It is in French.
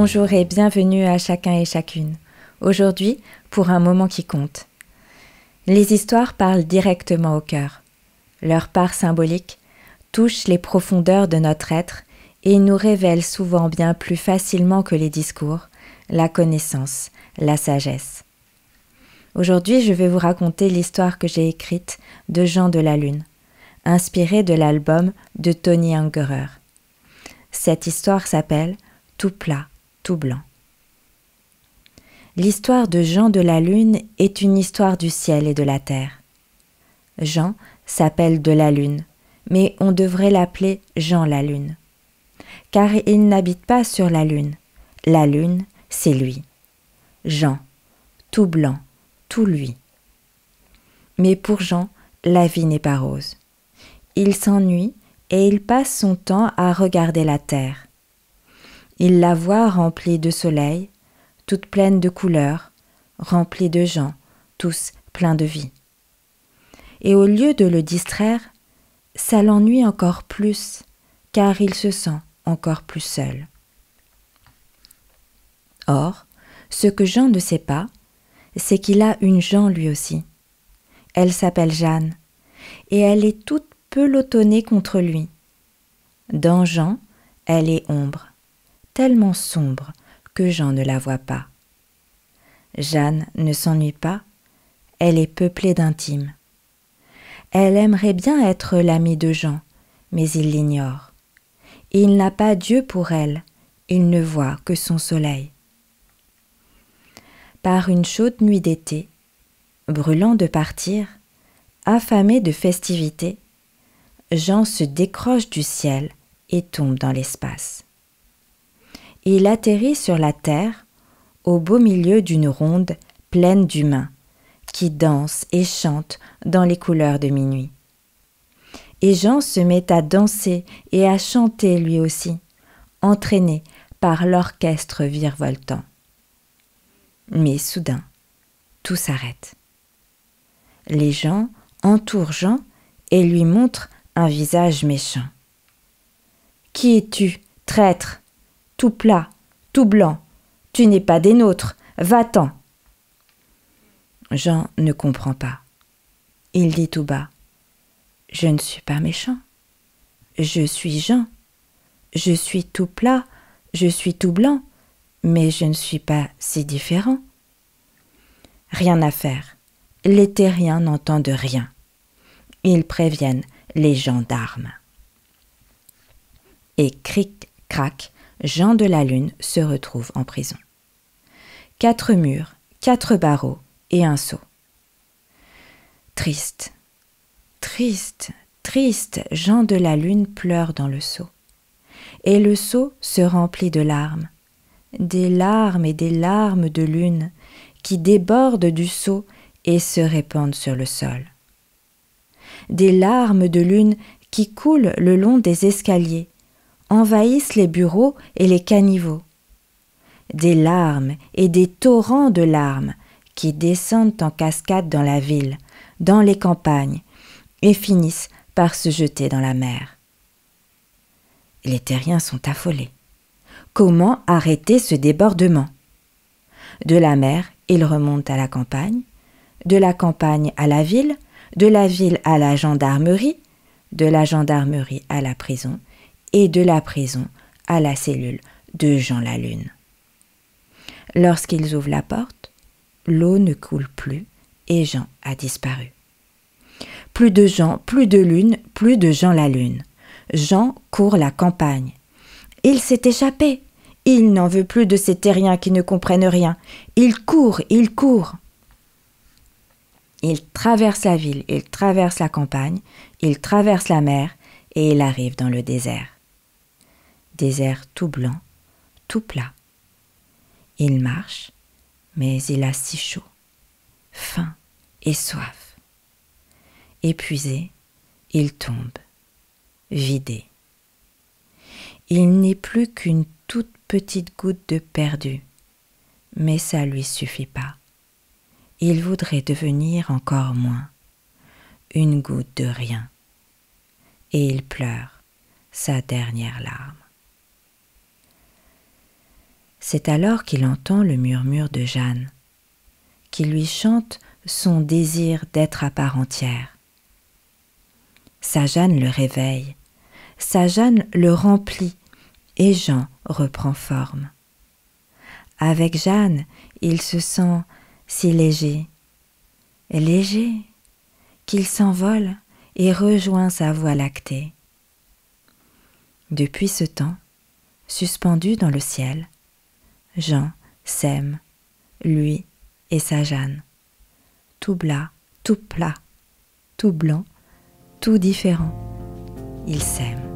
Bonjour et bienvenue à chacun et chacune. Aujourd'hui, pour un moment qui compte. Les histoires parlent directement au cœur. Leur part symbolique touche les profondeurs de notre être et nous révèle souvent bien plus facilement que les discours la connaissance, la sagesse. Aujourd'hui, je vais vous raconter l'histoire que j'ai écrite de Jean de la Lune, inspirée de l'album de Tony Ungerer. Cette histoire s'appelle Tout plat, blanc. L'histoire de Jean de la Lune est une histoire du ciel et de la terre. Jean s'appelle de la Lune, mais on devrait l'appeler Jean la Lune. Car il n'habite pas sur la Lune. La Lune, c'est lui. Jean, tout blanc, tout lui. Mais pour Jean, la vie n'est pas rose. Il s'ennuie et il passe son temps à regarder la terre. Il la voit remplie de soleil, toute pleine de couleurs, remplie de gens, tous pleins de vie. Et au lieu de le distraire, ça l'ennuie encore plus, car il se sent encore plus seul. Or, ce que Jean ne sait pas, c'est qu'il a une Jean lui aussi. Elle s'appelle Jeanne, et elle est toute pelotonnée contre lui. Dans Jean, elle est ombre, tellement sombre que Jean ne la voit pas. Jeanne ne s'ennuie pas, elle est peuplée d'intimes. Elle aimerait bien être l'amie de Jean, mais il l'ignore. Il n'a pas Dieu pour elle, il ne voit que son soleil par une chaude nuit d'été, brûlant de partir, affamé de festivité, Jean se décroche du ciel et tombe dans l'espace. Il atterrit sur la terre, au beau milieu d'une ronde pleine d'humains, qui dansent et chantent dans les couleurs de minuit. Et Jean se met à danser et à chanter lui aussi, entraîné par l'orchestre virevoltant. Mais soudain, tout s'arrête. Les gens entourent Jean et lui montrent un visage méchant. Qui es-tu, traître? Tout plat, tout blanc. Tu n'es pas des nôtres. Va-t'en. Jean ne comprend pas. Il dit tout bas. Je ne suis pas méchant. Je suis Jean. Je suis tout plat, je suis tout blanc mais je ne suis pas si différent. Rien à faire. Les terriens n'entendent rien. Ils préviennent les gendarmes. Et cric, crac, Jean de la Lune se retrouve en prison. Quatre murs, quatre barreaux et un seau. Triste, triste, triste, Jean de la Lune pleure dans le seau. Et le seau se remplit de larmes des larmes et des larmes de lune qui débordent du seau et se répandent sur le sol. Des larmes de lune qui coulent le long des escaliers, envahissent les bureaux et les caniveaux. Des larmes et des torrents de larmes qui descendent en cascade dans la ville, dans les campagnes, et finissent par se jeter dans la mer. Les terriens sont affolés. Comment arrêter ce débordement? De la mer, il remonte à la campagne, de la campagne à la ville, de la ville à la gendarmerie, de la gendarmerie à la prison, et de la prison à la cellule de Jean la Lune. Lorsqu'ils ouvrent la porte, l'eau ne coule plus et Jean a disparu. Plus de Jean, plus de lune, plus de Jean la Lune. Jean court la campagne. Il s'est échappé. Il n'en veut plus de ces terriens qui ne comprennent rien. Il court, il court. Il traverse la ville, il traverse la campagne, il traverse la mer et il arrive dans le désert. Désert tout blanc, tout plat. Il marche, mais il a si chaud, faim et soif. Épuisé, il tombe, vidé. Il n'est plus qu'une toute petite goutte de perdu. Mais ça lui suffit pas. Il voudrait devenir encore moins. Une goutte de rien. Et il pleure sa dernière larme. C'est alors qu'il entend le murmure de Jeanne, qui lui chante son désir d'être à part entière. Sa Jeanne le réveille, sa Jeanne le remplit, et Jean reprend forme. Avec Jeanne, il se sent si léger, léger, qu'il s'envole et rejoint sa voie lactée. Depuis ce temps, suspendu dans le ciel, Jean s'aime, lui et sa Jeanne. Tout blas, tout plat, tout blanc, tout différent, ils s'aiment.